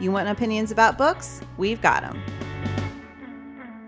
You want opinions about books? We've got them.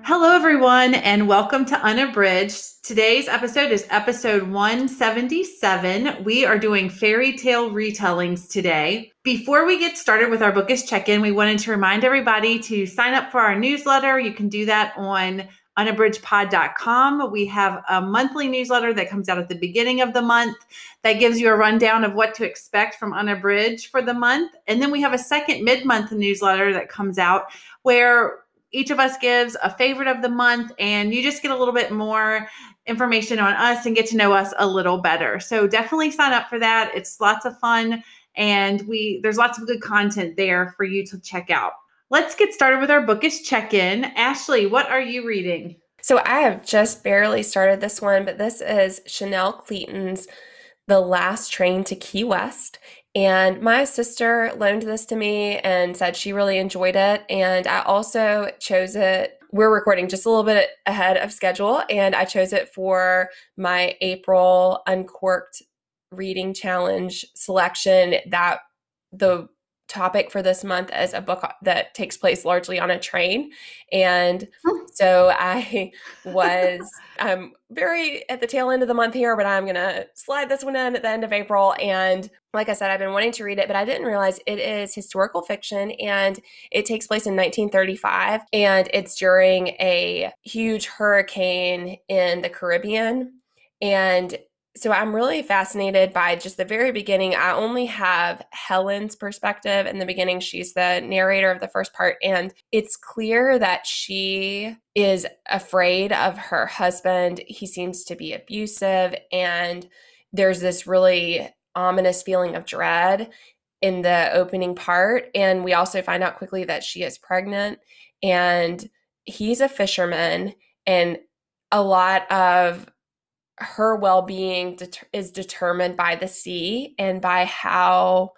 Hello, everyone, and welcome to Unabridged. Today's episode is episode 177. We are doing fairy tale retellings today. Before we get started with our bookish check in, we wanted to remind everybody to sign up for our newsletter. You can do that on unabridgedpod.com. We have a monthly newsletter that comes out at the beginning of the month that gives you a rundown of what to expect from Unabridged for the month. And then we have a second mid month newsletter that comes out where each of us gives a favorite of the month and you just get a little bit more information on us and get to know us a little better. So definitely sign up for that. It's lots of fun and we there's lots of good content there for you to check out. Let's get started with our bookish check in. Ashley, what are you reading? So I have just barely started this one, but this is Chanel Cleeton's The Last Train to Key West. And my sister loaned this to me and said she really enjoyed it. And I also chose it. We're recording just a little bit ahead of schedule, and I chose it for my April Uncorked Reading Challenge selection. That the topic for this month as a book uh, that takes place largely on a train. And hmm. so I was I'm very at the tail end of the month here, but I'm gonna slide this one in at the end of April. And like I said, I've been wanting to read it, but I didn't realize it is historical fiction and it takes place in 1935 and it's during a huge hurricane in the Caribbean. And so I'm really fascinated by just the very beginning. I only have Helen's perspective in the beginning. She's the narrator of the first part, and it's clear that she is afraid of her husband. He seems to be abusive, and there's this really ominous feeling of dread in the opening part. And we also find out quickly that she is pregnant, and he's a fisherman, and a lot of her well-being det- is determined by the sea and by how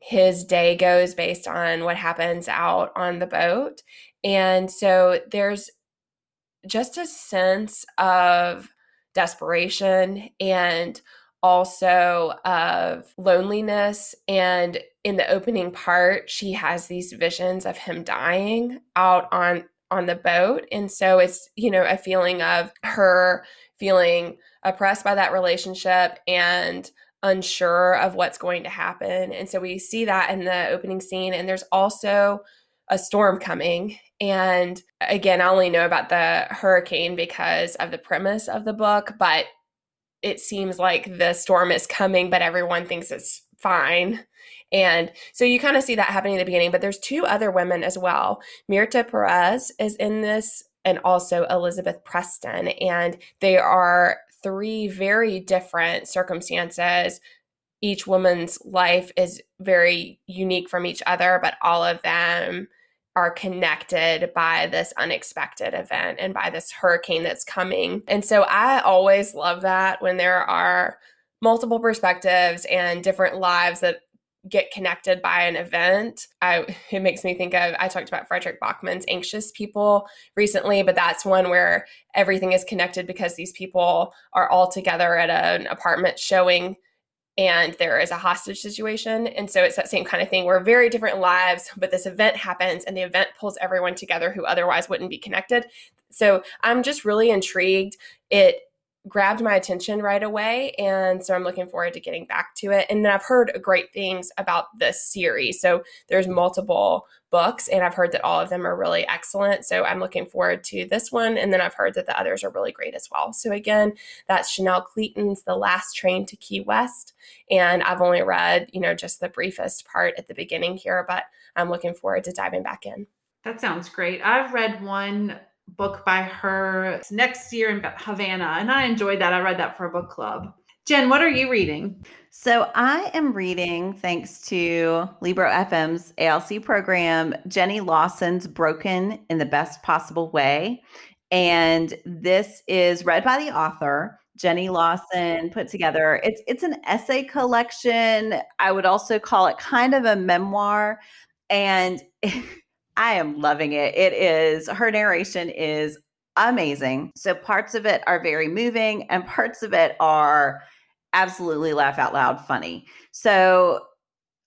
his day goes based on what happens out on the boat. And so there's just a sense of desperation and also of loneliness. And in the opening part she has these visions of him dying out on on the boat. And so it's you know a feeling of her feeling oppressed by that relationship and unsure of what's going to happen. And so we see that in the opening scene. And there's also a storm coming. And again, I only know about the hurricane because of the premise of the book, but it seems like the storm is coming, but everyone thinks it's fine. And so you kind of see that happening in the beginning, but there's two other women as well. Mirta Perez is in this and also Elizabeth Preston. And they are three very different circumstances. Each woman's life is very unique from each other, but all of them are connected by this unexpected event and by this hurricane that's coming. And so I always love that when there are multiple perspectives and different lives that get connected by an event. I it makes me think of I talked about Fredrik Backman's Anxious People recently, but that's one where everything is connected because these people are all together at an apartment showing and there is a hostage situation. And so it's that same kind of thing where very different lives, but this event happens and the event pulls everyone together who otherwise wouldn't be connected. So I'm just really intrigued. It grabbed my attention right away. And so I'm looking forward to getting back to it. And then I've heard great things about this series. So there's multiple books, and I've heard that all of them are really excellent. So I'm looking forward to this one. And then I've heard that the others are really great as well. So again, that's Chanel Cleeton's The Last Train to Key West. And I've only read, you know, just the briefest part at the beginning here, but I'm looking forward to diving back in. That sounds great. I've read one book by her next year in Havana, and I enjoyed that. I read that for a book club. Jen, what are you reading? So I am reading, thanks to Libro FM's ALC program, Jenny Lawson's Broken in the Best Possible Way. And this is read by the author. Jenny Lawson put together. It's it's an essay collection. I would also call it kind of a memoir and I am loving it. It is her narration is amazing. So parts of it are very moving and parts of it are absolutely laugh out loud funny. So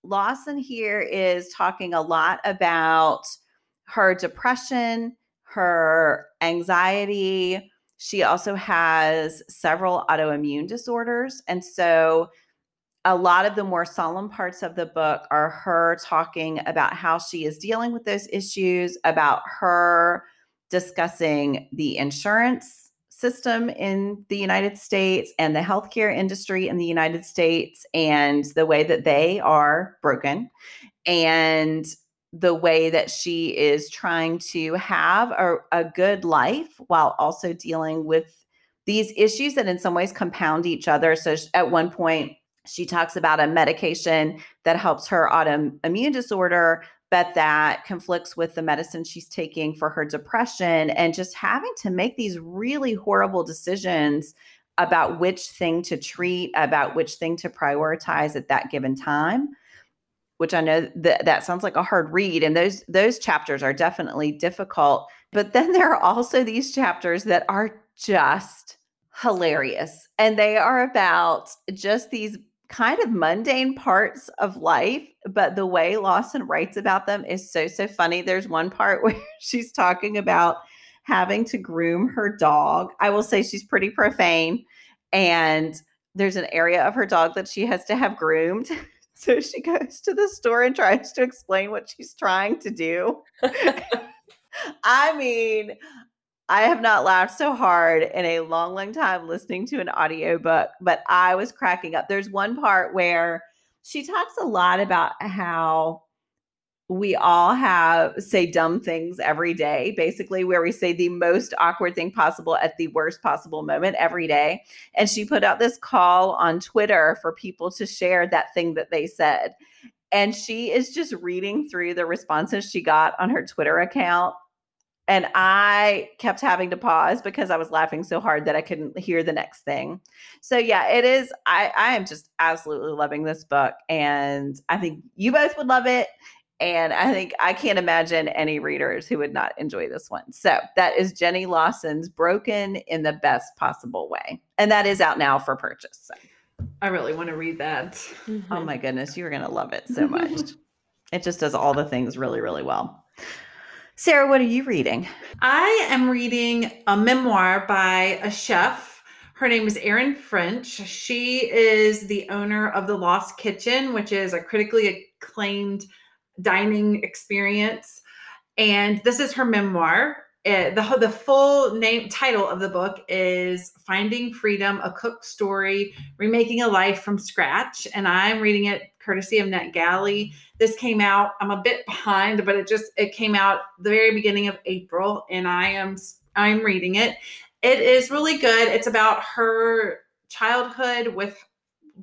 Lawson here is talking a lot about her depression, her anxiety. She also has several autoimmune disorders. And so a lot of the more solemn parts of the book are her talking about how she is dealing with those issues, about her discussing the insurance system in the United States and the healthcare industry in the United States and the way that they are broken and the way that she is trying to have a, a good life while also dealing with these issues that in some ways compound each other. So at one point, she talks about a medication that helps her autoimmune disorder, but that conflicts with the medicine she's taking for her depression, and just having to make these really horrible decisions about which thing to treat, about which thing to prioritize at that given time. Which I know that that sounds like a hard read, and those those chapters are definitely difficult. But then there are also these chapters that are just hilarious, and they are about just these kind of mundane parts of life, but the way Lawson writes about them is so, so funny. There's one part where she's talking about having to groom her dog. I will say she's pretty profane. And there's an area of her dog that she has to have groomed. So she goes to the store and tries to explain what she's trying to do. I mean, I have not laughed so hard in a long, long time listening to an audiobook, but I was cracking up. There's one part where she talks a lot about how we all have say dumb things every day, basically, where we say the most awkward thing possible at the worst possible moment every day. And she put out this call on Twitter for people to share that thing that they said. And she is just reading through the responses she got on her Twitter account and I kept having to pause because I was laughing so hard that I couldn't hear the next thing. So yeah, it is. I I am just absolutely loving this book, and I think you both would love it. And I think I can't imagine any readers who would not enjoy this one. So that is Jenny Lawson's Broken in the Best Possible Way. And that is out now for purchase. So. I really want to read that. Mm-hmm. Oh my goodness, you're going to love it so much. it just does all the things really, really well. Sarah, what are you reading? I am reading a memoir by a chef. Her name is Erin French. She is the owner of The Lost Kitchen, which is a critically acclaimed dining experience. And this is her memoir. It, the, the full name title of the book is Finding Freedom, a cook story, remaking a life from scratch. And I'm reading it courtesy of NetGalley. This came out, I'm a bit behind, but it just it came out the very beginning of April and I am I'm reading it. It is really good. It's about her childhood with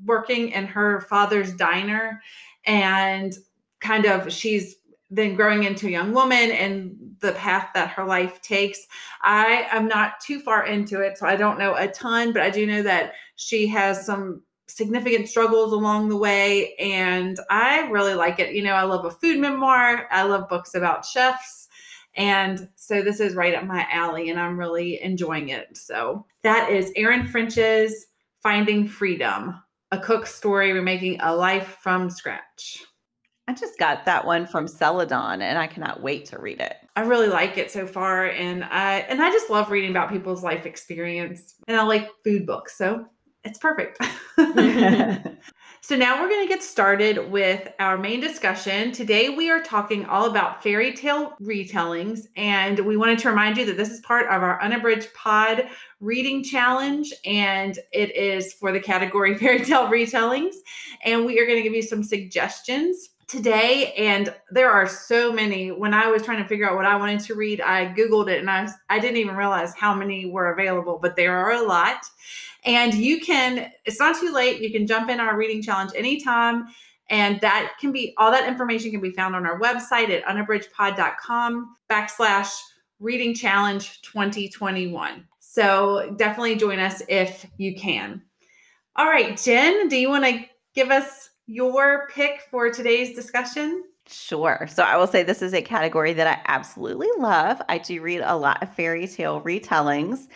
working in her father's diner and kind of she's then growing into a young woman and the path that her life takes. I am not too far into it, so I don't know a ton, but I do know that she has some significant struggles along the way. And I really like it. You know, I love a food memoir, I love books about chefs. And so this is right up my alley, and I'm really enjoying it. So that is Erin French's Finding Freedom, a cook story remaking a life from scratch. I just got that one from Celadon and I cannot wait to read it. I really like it so far and I and I just love reading about people's life experience and I like food books. So it's perfect. so now we're going to get started with our main discussion. Today we are talking all about fairy tale retellings, and we wanted to remind you that this is part of our unabridged pod reading challenge, and it is for the category fairy tale retellings. And we are going to give you some suggestions today and there are so many when i was trying to figure out what i wanted to read i googled it and i i didn't even realize how many were available but there are a lot and you can it's not too late. You can jump in our reading challenge anytime. And that can be all that information can be found on our website at unabridgedpod.com backslash reading challenge 2021 so definitely join us if you can. All right jen do you want to give us your pick for today's discussion? Sure. So I will say this is a category that I absolutely love. I do read a lot of fairy tale retellings.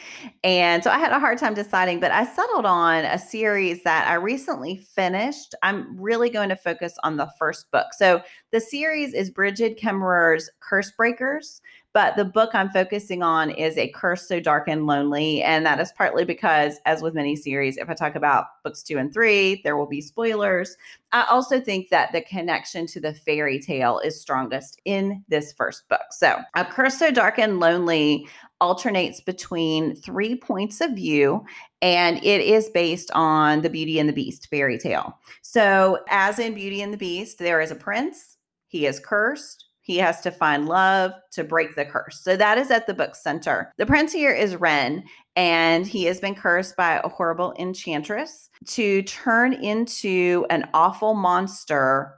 And so I had a hard time deciding, but I settled on a series that I recently finished. I'm really going to focus on the first book. So the series is Brigid Kemmerer's Curse Breakers. But the book I'm focusing on is A Curse So Dark and Lonely. And that is partly because, as with many series, if I talk about books two and three, there will be spoilers. I also think that the connection to the fairy tale is strongest in this first book. So, A Curse So Dark and Lonely alternates between three points of view and it is based on the Beauty and the Beast fairy tale. So, as in Beauty and the Beast, there is a prince, he is cursed he has to find love to break the curse. So that is at the book center. The prince here is Ren, and he has been cursed by a horrible enchantress to turn into an awful monster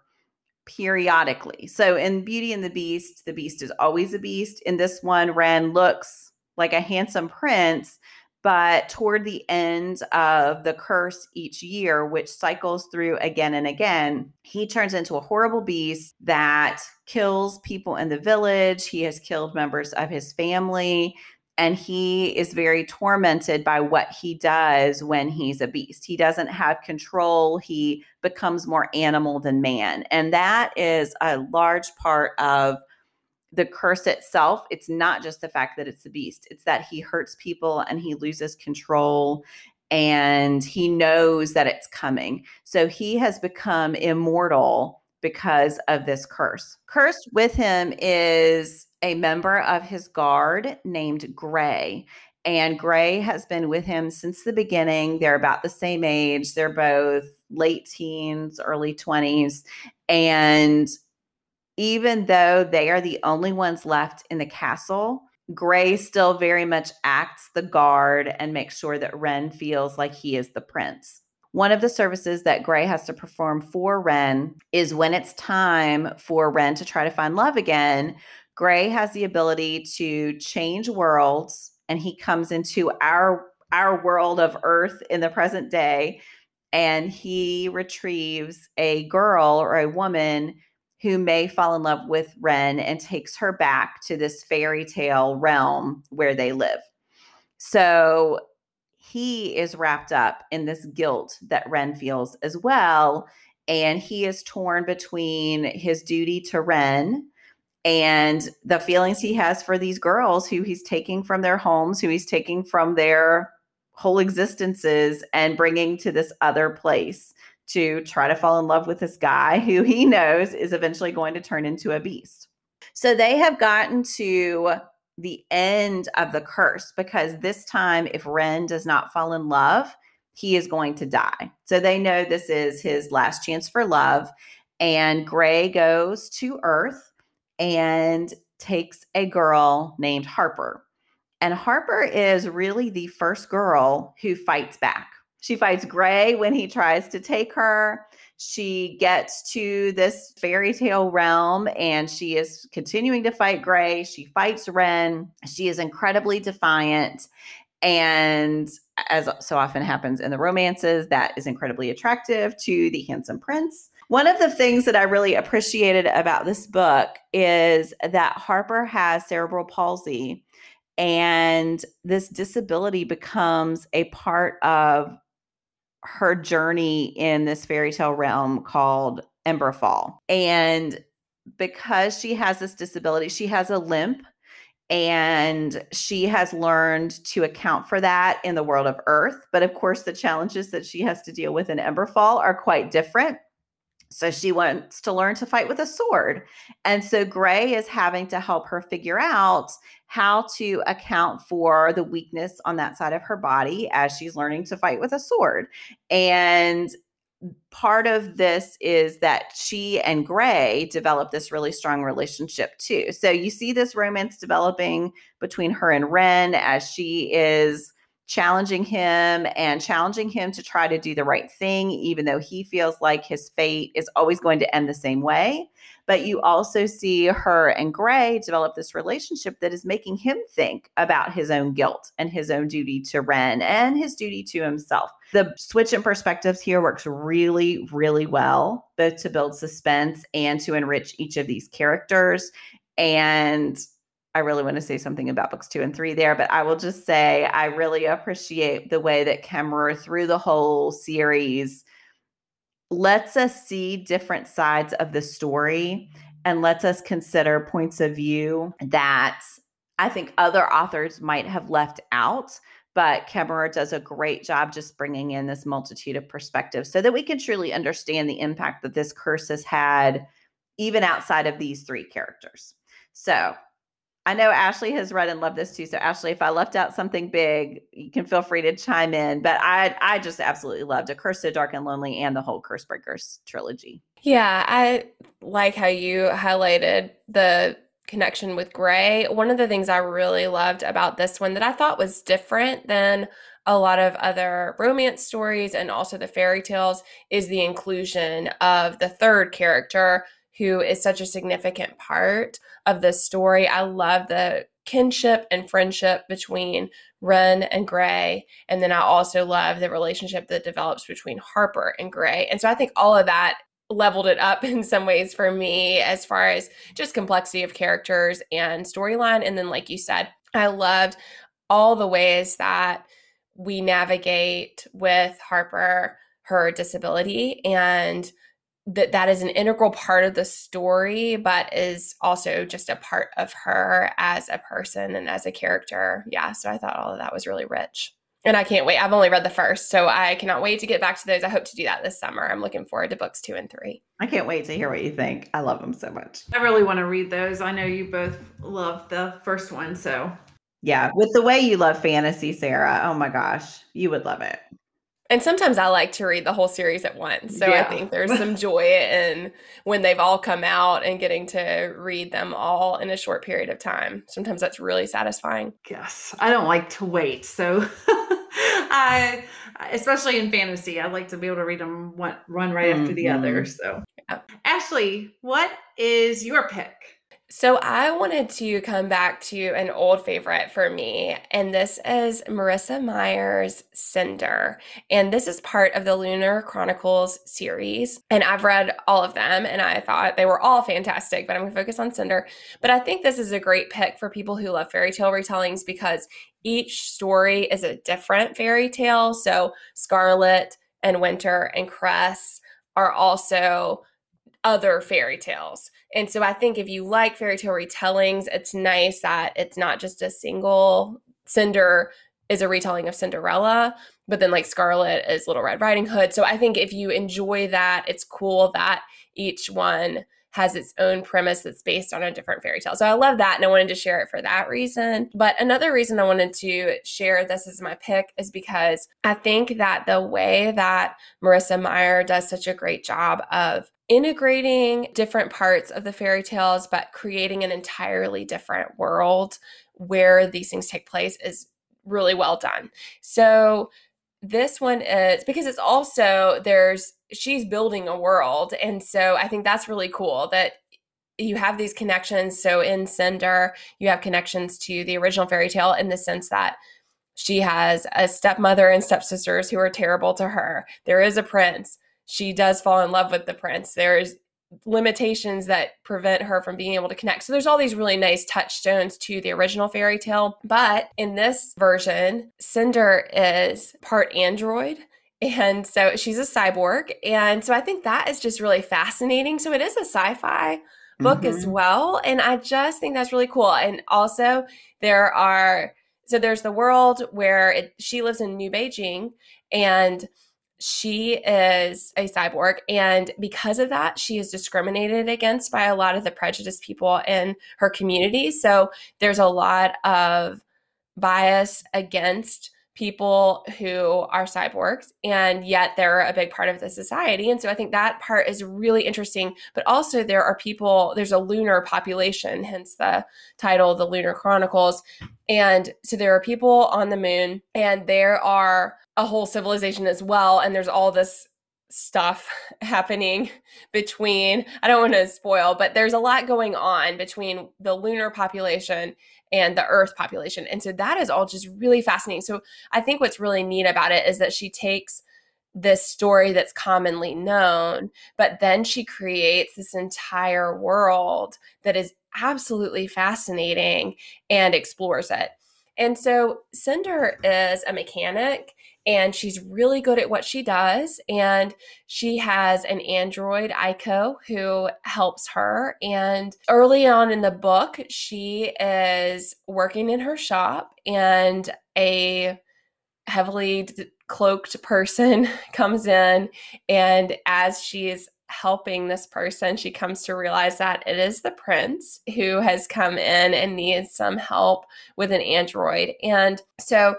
periodically. So in Beauty and the Beast, the beast is always a beast. In this one, Ren looks like a handsome prince, but toward the end of the curse each year, which cycles through again and again, he turns into a horrible beast that kills people in the village. He has killed members of his family. And he is very tormented by what he does when he's a beast. He doesn't have control. He becomes more animal than man. And that is a large part of the curse itself, it's not just the fact that it's the beast, it's that he hurts people and he loses control and he knows that it's coming. So he has become immortal because of this curse. Cursed with him is a member of his guard named Gray. And Gray has been with him since the beginning. They're about the same age. They're both late teens, early 20s. And even though they are the only ones left in the castle, Gray still very much acts the guard and makes sure that Ren feels like he is the prince. One of the services that Gray has to perform for Ren is when it's time for Ren to try to find love again. Gray has the ability to change worlds and he comes into our our world of earth in the present day and he retrieves a girl or a woman who may fall in love with Ren and takes her back to this fairy tale realm where they live. So he is wrapped up in this guilt that Ren feels as well. And he is torn between his duty to Ren and the feelings he has for these girls who he's taking from their homes, who he's taking from their whole existences and bringing to this other place to try to fall in love with this guy who he knows is eventually going to turn into a beast. So they have gotten to the end of the curse because this time, if Ren does not fall in love, he is going to die. So they know this is his last chance for love. And Gray goes to Earth and takes a girl named Harper. And Harper is really the first girl who fights back. She fights Gray when he tries to take her. She gets to this fairy tale realm and she is continuing to fight Gray. She fights Ren. She is incredibly defiant. And as so often happens in the romances, that is incredibly attractive to the handsome prince. One of the things that I really appreciated about this book is that Harper has cerebral palsy, and this disability becomes a part of her journey in this fairy tale realm called Emberfall. And because she has this disability, she has a limp and she has learned to account for that in the world of earth but of course the challenges that she has to deal with in emberfall are quite different so she wants to learn to fight with a sword. And so Gray is having to help her figure out how to account for the weakness on that side of her body as she's learning to fight with a sword. And part of this is that she and Gray develop this really strong relationship too. So you see this romance developing between her and Ren as she is challenging him and challenging him to try to do the right thing, even though he feels like his fate is always going to end the same way. But you also see her and Gray develop this relationship that is making him think about his own guilt and his own duty to Ren and his duty to himself. The switch in perspectives here works really, really well, both to build suspense and to enrich each of these characters. And I really want to say something about books two and three there, but I will just say I really appreciate the way that Kemmerer, through the whole series, lets us see different sides of the story and lets us consider points of view that I think other authors might have left out. But Kemmerer does a great job just bringing in this multitude of perspectives so that we can truly understand the impact that this curse has had, even outside of these three characters. So I know Ashley has read and loved this too. So Ashley, if I left out something big, you can feel free to chime in. But I I just absolutely loved A Curse So Dark and Lonely and the whole Curse Breakers trilogy. Yeah, I like how you highlighted the connection with Gray. One of the things I really loved about this one that I thought was different than a lot of other romance stories and also the fairy tales is the inclusion of the third character who is such a significant part of the story. I love the kinship and friendship between Ren and Gray. And then I also love the relationship that develops between Harper and Gray. And so I think all of that leveled it up in some ways for me as far as just complexity of characters and storyline. And then, like you said, I loved all the ways that we navigate with Harper, her disability, and that that is an integral part of the story but is also just a part of her as a person and as a character. Yeah so i thought all of that was really rich. And i can't wait. I've only read the first so i cannot wait to get back to those. I hope to do that this summer. I'm looking forward to books two and three. I can't wait to hear what you think. I love them so much. I really want to read those. I know you both love the first one so. Yeah with the way you love fantasy sarah oh my gosh you would love it and sometimes I like to read the whole series at once. So yeah. I think there's some joy in when they've all come out and getting to read them all in a short period of time. Sometimes that's really satisfying. Yes. I don't like to wait. So I especially in fantasy, I like to be able to read them one run right mm-hmm. after the other. Mm-hmm. So yeah. Ashley, what is your pick? So I wanted to come back to an old favorite for me, and this is Marissa Meyer's Cinder. And this is part of the Lunar Chronicles series. And I've read all of them and I thought they were all fantastic, but I'm gonna focus on Cinder. But I think this is a great pick for people who love fairy tale retellings because each story is a different fairy tale. So Scarlet and Winter and Cress are also other fairy tales. And so I think if you like fairy tale retellings, it's nice that it's not just a single Cinder is a retelling of Cinderella, but then like Scarlet is Little Red Riding Hood. So I think if you enjoy that, it's cool that each one has its own premise that's based on a different fairy tale. So I love that and I wanted to share it for that reason. But another reason I wanted to share this as my pick is because I think that the way that Marissa Meyer does such a great job of integrating different parts of the fairy tales, but creating an entirely different world where these things take place is really well done. So this one is because it's also there's she's building a world. And so I think that's really cool that you have these connections. So in Cinder, you have connections to the original fairy tale in the sense that she has a stepmother and stepsisters who are terrible to her. There is a prince she does fall in love with the prince. There's limitations that prevent her from being able to connect. So there's all these really nice touchstones to the original fairy tale. But in this version, Cinder is part android. And so she's a cyborg. And so I think that is just really fascinating. So it is a sci fi book mm-hmm. as well. And I just think that's really cool. And also, there are so there's the world where it, she lives in New Beijing and she is a cyborg and because of that she is discriminated against by a lot of the prejudiced people in her community. So there's a lot of bias against people who are cyborgs and yet they're a big part of the society. And so i think that part is really interesting but also there are people there's a lunar population hence the title the lunar chronicles. And so there are people on the moon and there are a whole civilization as well and there's all this stuff happening between I don't want to spoil, but there's a lot going on between the lunar population and the earth population. And so that is all just really fascinating. So I think what's really neat about it is that she takes this story that's commonly known, but then she creates this entire world that is absolutely fascinating and explores it. And so Cinder is a mechanic and she's really good at what she does. And she has an android, Iko, who helps her. And early on in the book, she is working in her shop, and a heavily cloaked person comes in. And as she's helping this person, she comes to realize that it is the prince who has come in and needs some help with an android. And so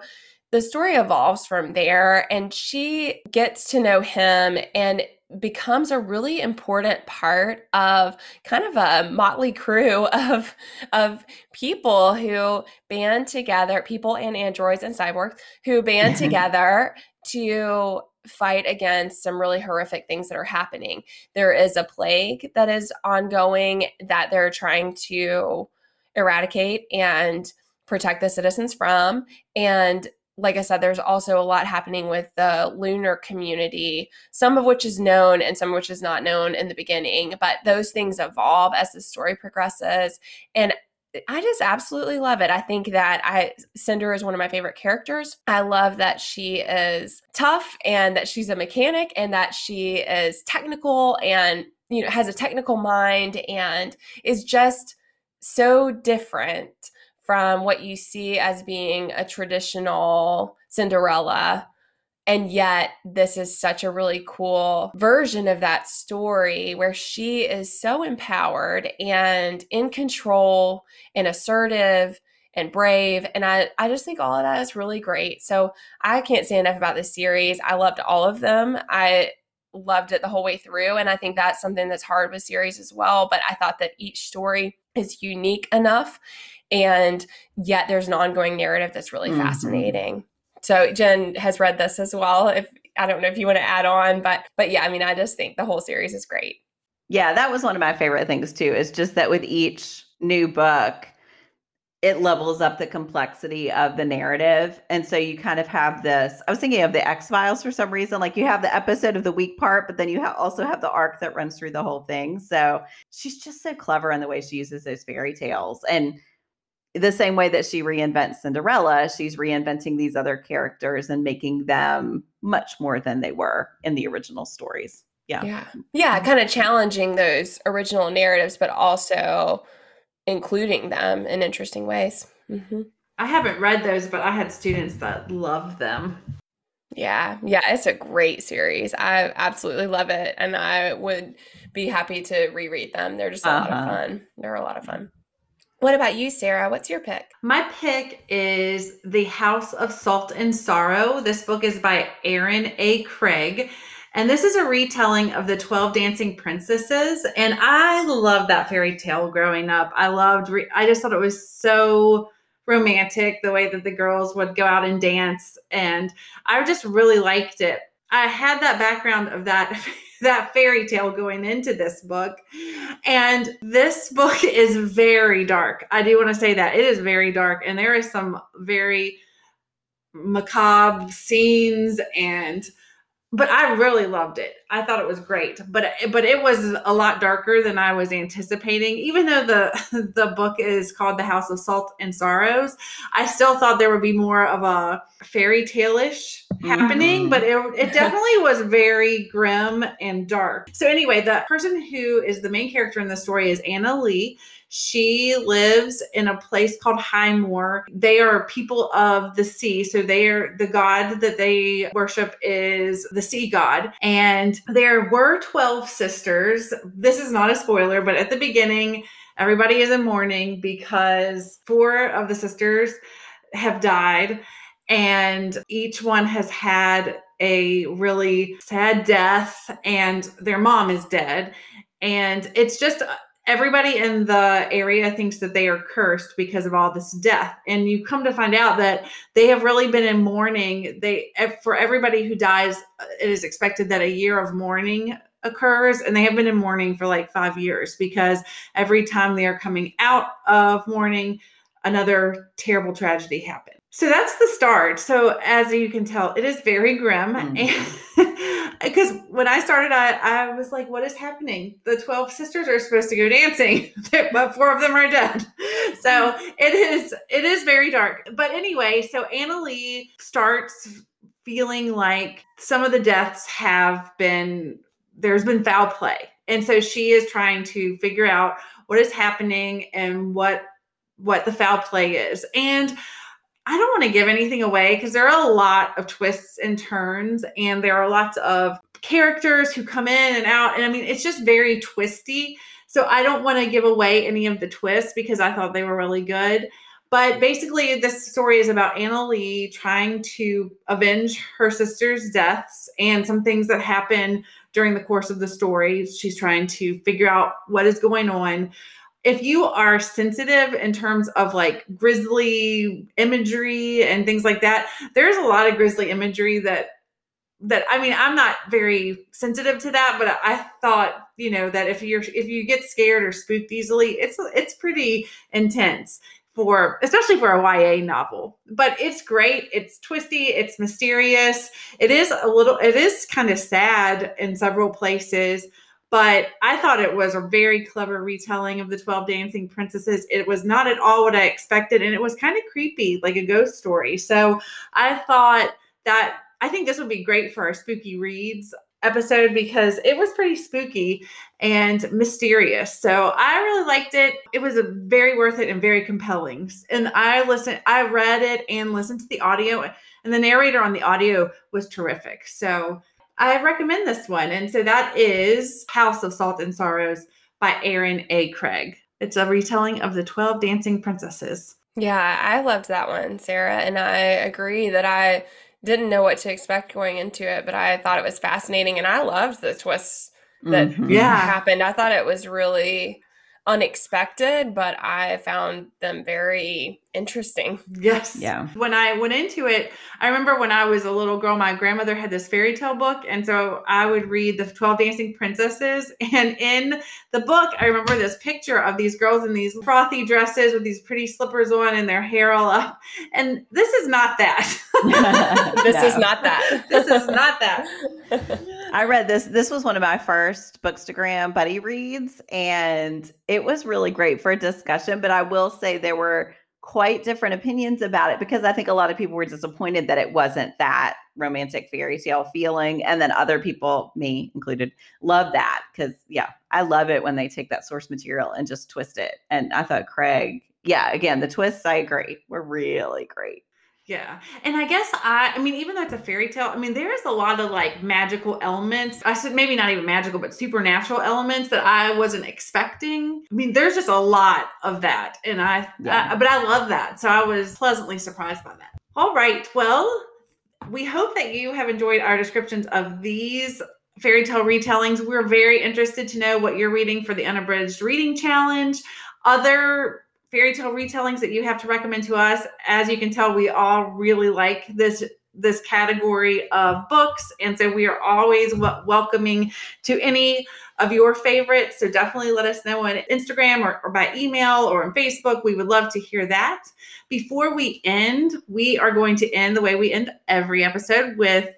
the story evolves from there and she gets to know him and becomes a really important part of kind of a motley crew of of people who band together people and androids and cyborgs who band mm-hmm. together to fight against some really horrific things that are happening. There is a plague that is ongoing that they're trying to eradicate and protect the citizens from and like I said, there's also a lot happening with the lunar community, some of which is known and some which is not known in the beginning. But those things evolve as the story progresses. And I just absolutely love it. I think that I Cinder is one of my favorite characters. I love that she is tough and that she's a mechanic and that she is technical and you know has a technical mind and is just so different from what you see as being a traditional Cinderella. And yet, this is such a really cool version of that story where she is so empowered and in control and assertive and brave. And I, I just think all of that is really great. So I can't say enough about this series. I loved all of them. I loved it the whole way through. And I think that's something that's hard with series as well. But I thought that each story is unique enough and yet there's an ongoing narrative that's really mm-hmm. fascinating so jen has read this as well if i don't know if you want to add on but but yeah i mean i just think the whole series is great yeah that was one of my favorite things too is just that with each new book it levels up the complexity of the narrative. And so you kind of have this. I was thinking of the X Files for some reason. Like you have the episode of the week part, but then you ha- also have the arc that runs through the whole thing. So she's just so clever in the way she uses those fairy tales. And the same way that she reinvents Cinderella, she's reinventing these other characters and making them much more than they were in the original stories. Yeah. Yeah. Yeah. Kind of challenging those original narratives, but also including them in interesting ways. Mm-hmm. I haven't read those, but I had students that loved them. Yeah. Yeah. It's a great series. I absolutely love it. And I would be happy to reread them. They're just a uh-huh. lot of uh-huh. fun. They're a lot of fun. What about you, Sarah? What's your pick? My pick is The House of Salt and Sorrow. This book is by Erin A. Craig. And this is a retelling of the 12 Dancing Princesses. And I love that fairy tale growing up. I loved, re- I just thought it was so romantic the way that the girls would go out and dance. And I just really liked it. I had that background of that that fairy tale going into this book. And this book is very dark. I do want to say that it is very dark, and there is some very macabre scenes and but I really loved it. I thought it was great, but but it was a lot darker than I was anticipating. Even though the the book is called The House of Salt and Sorrows, I still thought there would be more of a fairy tale-ish happening, mm-hmm. but it, it definitely was very grim and dark. So anyway, the person who is the main character in the story is Annaleigh. She lives in a place called Highmoor. They are people of the sea. So they are the god that they worship is the sea god. And there were 12 sisters. This is not a spoiler, but at the beginning, everybody is in mourning because four of the sisters have died and each one has had a really sad death, and their mom is dead. And it's just everybody in the area thinks that they are cursed because of all this death and you come to find out that they have really been in mourning they for everybody who dies it is expected that a year of mourning occurs and they have been in mourning for like 5 years because every time they are coming out of mourning another terrible tragedy happens so that's the start. So as you can tell, it is very grim. Mm-hmm. because when I started, I, I was like, what is happening? The 12 sisters are supposed to go dancing, but four of them are dead. So it is, it is very dark. But anyway, so Annaleigh starts feeling like some of the deaths have been, there's been foul play. And so she is trying to figure out what is happening and what, what the foul play is. And I don't want to give anything away because there are a lot of twists and turns, and there are lots of characters who come in and out. And I mean, it's just very twisty. So I don't want to give away any of the twists because I thought they were really good. But basically, this story is about Annaleigh trying to avenge her sister's deaths and some things that happen during the course of the story. She's trying to figure out what is going on if you are sensitive in terms of like grisly imagery and things like that, there's a lot of grisly imagery that that I mean, I'm not very sensitive to that, but I thought, you know, that if you're if you get scared or spooked easily, it's it's pretty intense for especially for a YA novel. But it's great. It's twisty, it's mysterious. It is a little it is kind of sad in several places but I thought it was a very clever retelling of the 12 Dancing Princesses. It was not at all what I expected, and it was kind of creepy, like a ghost story. So I thought that I think this would be great for our spooky reads episode because it was pretty spooky and mysterious. So I really liked it. It was very worth it and very compelling. And I listened, I read it and listened to the audio, and the narrator on the audio was terrific. So I recommend this one. And so that is House of Salt and Sorrows by Erin A. Craig. It's a retelling of the 12 Dancing Princesses. Yeah, I loved that one, Sarah. And I agree that I didn't know what to expect going into it, but I thought it was fascinating. And I loved the twists that mm-hmm. yeah. happened. I thought it was really unexpected, but I found them very interesting. Yes. Yeah. When I went into it, I remember when I was a little girl, my grandmother had this fairy tale book. And so I would read the 12 Dancing Princesses. And in the book, I remember this picture of these girls in these frothy dresses with these pretty slippers on and their hair all up. And this is not that. this is not that. this is not that. I read this. This was one of my first Bookstagram buddy reads, and it was really great for a discussion. But I will say there were quite different opinions about it because I think a lot of people were disappointed that it wasn't that romantic fairy tale feeling. And then other people, me included, love that because, yeah, I love it when they take that source material and just twist it. And I thought Craig, yeah, again, the twists, I agree, were really great. Yeah. And I guess I I mean, even though it's a fairy tale, I mean, there's a lot of like magical elements. I said maybe not even magical, but supernatural elements that I wasn't expecting. I mean, there's just a lot of that. And I, yeah. I but I love that. So I was pleasantly surprised by that. All right. Well, we hope that you have enjoyed our descriptions of these fairy tale retellings. We're very interested to know what you're reading for the unabridged reading challenge. Other fairy tale retellings that you have to recommend to us. As you can tell, we all really like this this category of books, and so we are always w- welcoming to any of your favorites. So definitely let us know on Instagram or, or by email or on Facebook. We would love to hear that. Before we end, we are going to end the way we end every episode with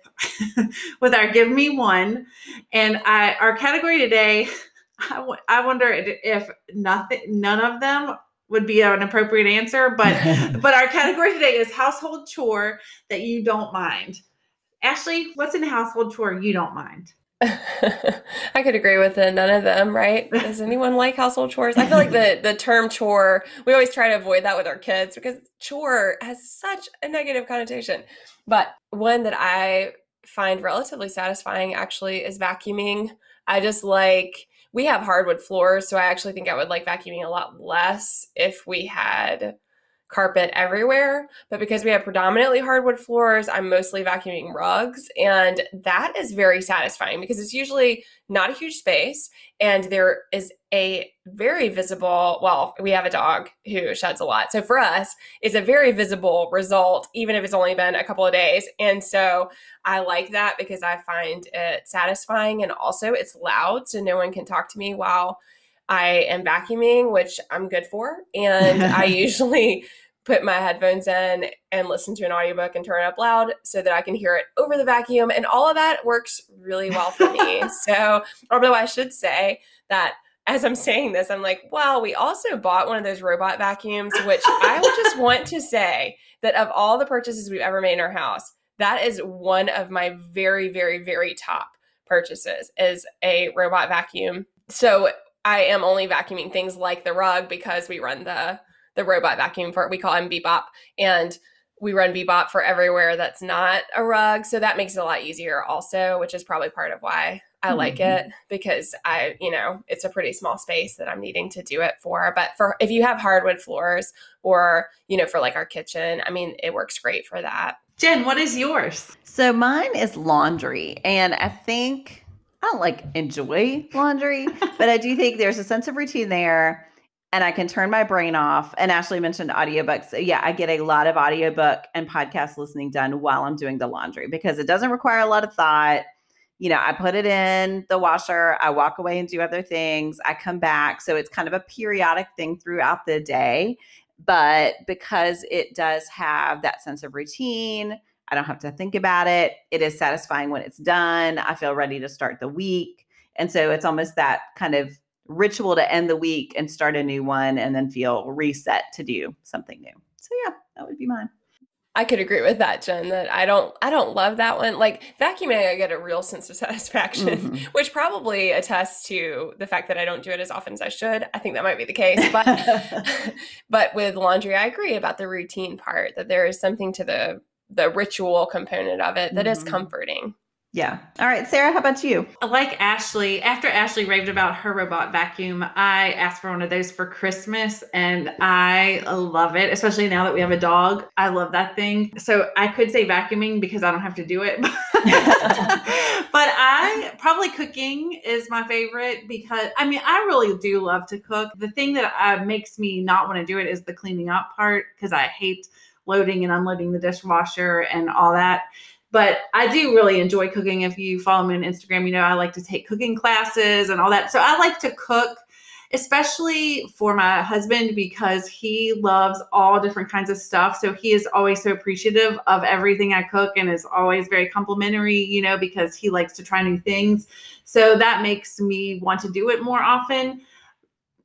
with our give me one, and I, our category today. I, w- I wonder if nothing, none of them would be an appropriate answer. But but our category today is household chore that you don't mind. Ashley, what's in a household chore you don't mind? I could agree with it. None of them, right? Does anyone like household chores? I feel like the the term chore, we always try to avoid that with our kids because chore has such a negative connotation. But one that I find relatively satisfying actually is vacuuming. I just like we have hardwood floors, so I actually think I would like vacuuming a lot less if we had carpet everywhere. But because we have predominantly hardwood floors, I'm mostly vacuuming rugs. And that is very satisfying because it's usually not a huge space. And there is a very visible, well, we have a dog who sheds a lot. So for us, it's a very visible result, even if it's only been a couple of days. And so I like that because I find it satisfying and also it's loud. So no one can talk to me while I am vacuuming, which I'm good for. And I usually put my headphones in and listen to an audiobook and turn it up loud so that I can hear it over the vacuum. And all of that works really well for me. so, although I should say that as I'm saying this, I'm like, well, we also bought one of those robot vacuums, which I would just want to say that of all the purchases we've ever made in our house, that is one of my very, very, very top purchases is a robot vacuum. So I am only vacuuming things like the rug because we run the the robot vacuum for we call him Bebop, and we run Bebop for everywhere that's not a rug. So that makes it a lot easier, also, which is probably part of why I mm-hmm. like it because I, you know, it's a pretty small space that I'm needing to do it for. But for if you have hardwood floors or, you know, for like our kitchen, I mean, it works great for that. Jen, what is yours? So mine is laundry. And I think I don't like enjoy laundry, but I do think there's a sense of routine there and I can turn my brain off. And Ashley mentioned audiobooks. So yeah, I get a lot of audiobook and podcast listening done while I'm doing the laundry because it doesn't require a lot of thought. You know, I put it in the washer, I walk away and do other things, I come back. So it's kind of a periodic thing throughout the day. But because it does have that sense of routine, I don't have to think about it. It is satisfying when it's done. I feel ready to start the week. And so it's almost that kind of ritual to end the week and start a new one and then feel reset to do something new. So yeah, that would be mine. I could agree with that, Jen, that I don't I don't love that one. Like vacuuming, I get a real sense of satisfaction, mm-hmm. which probably attests to the fact that I don't do it as often as I should. I think that might be the case. But but with laundry, I agree about the routine part, that there is something to the the ritual component of it that mm-hmm. is comforting. Yeah. All right, Sarah, how about you? I like Ashley, after Ashley raved about her robot vacuum, I asked for one of those for Christmas and I love it, especially now that we have a dog. I love that thing. So I could say vacuuming because I don't have to do it. but I probably cooking is my favorite because I mean, I really do love to cook. The thing that uh, makes me not want to do it is the cleaning up part because I hate loading and unloading the dishwasher and all that but I do really enjoy cooking. If you follow me on Instagram, you know I like to take cooking classes and all that. So I like to cook, especially for my husband because he loves all different kinds of stuff. So he is always so appreciative of everything I cook and is always very complimentary, you know, because he likes to try new things. So that makes me want to do it more often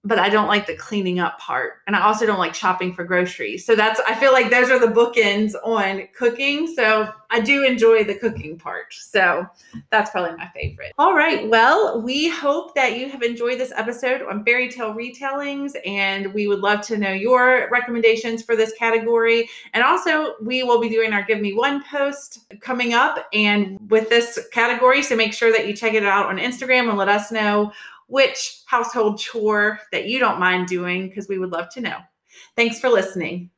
but I don't like the cleaning up part. And I also don't like shopping for groceries. So that's, I feel like those are the bookends on cooking. So I do enjoy the cooking part. So that's probably my favorite. All right. Well, we hope that you have enjoyed this episode on fairy tale retellings. And we would love to know your recommendations for this category. And also, we will be doing our Give Me One post coming up and with this category. So make sure that you check it out on Instagram and let us know which household chore that you don't mind doing because we would love to know. Thanks for listening.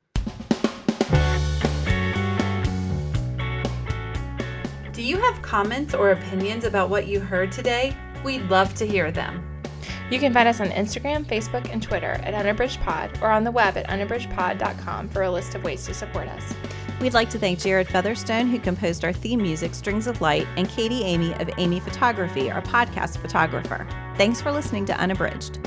Do you have comments or opinions about what you heard today? We'd love to hear them. You can find us on Instagram, Facebook, and Twitter at UnabridgedPod or on the web at unabridgedpod.com for a list of ways to support us. We'd like to thank Jared Featherstone, who composed our theme music, Strings of Light, and Katie Amy of Amy Photography, our podcast photographer. Thanks for listening to Unabridged.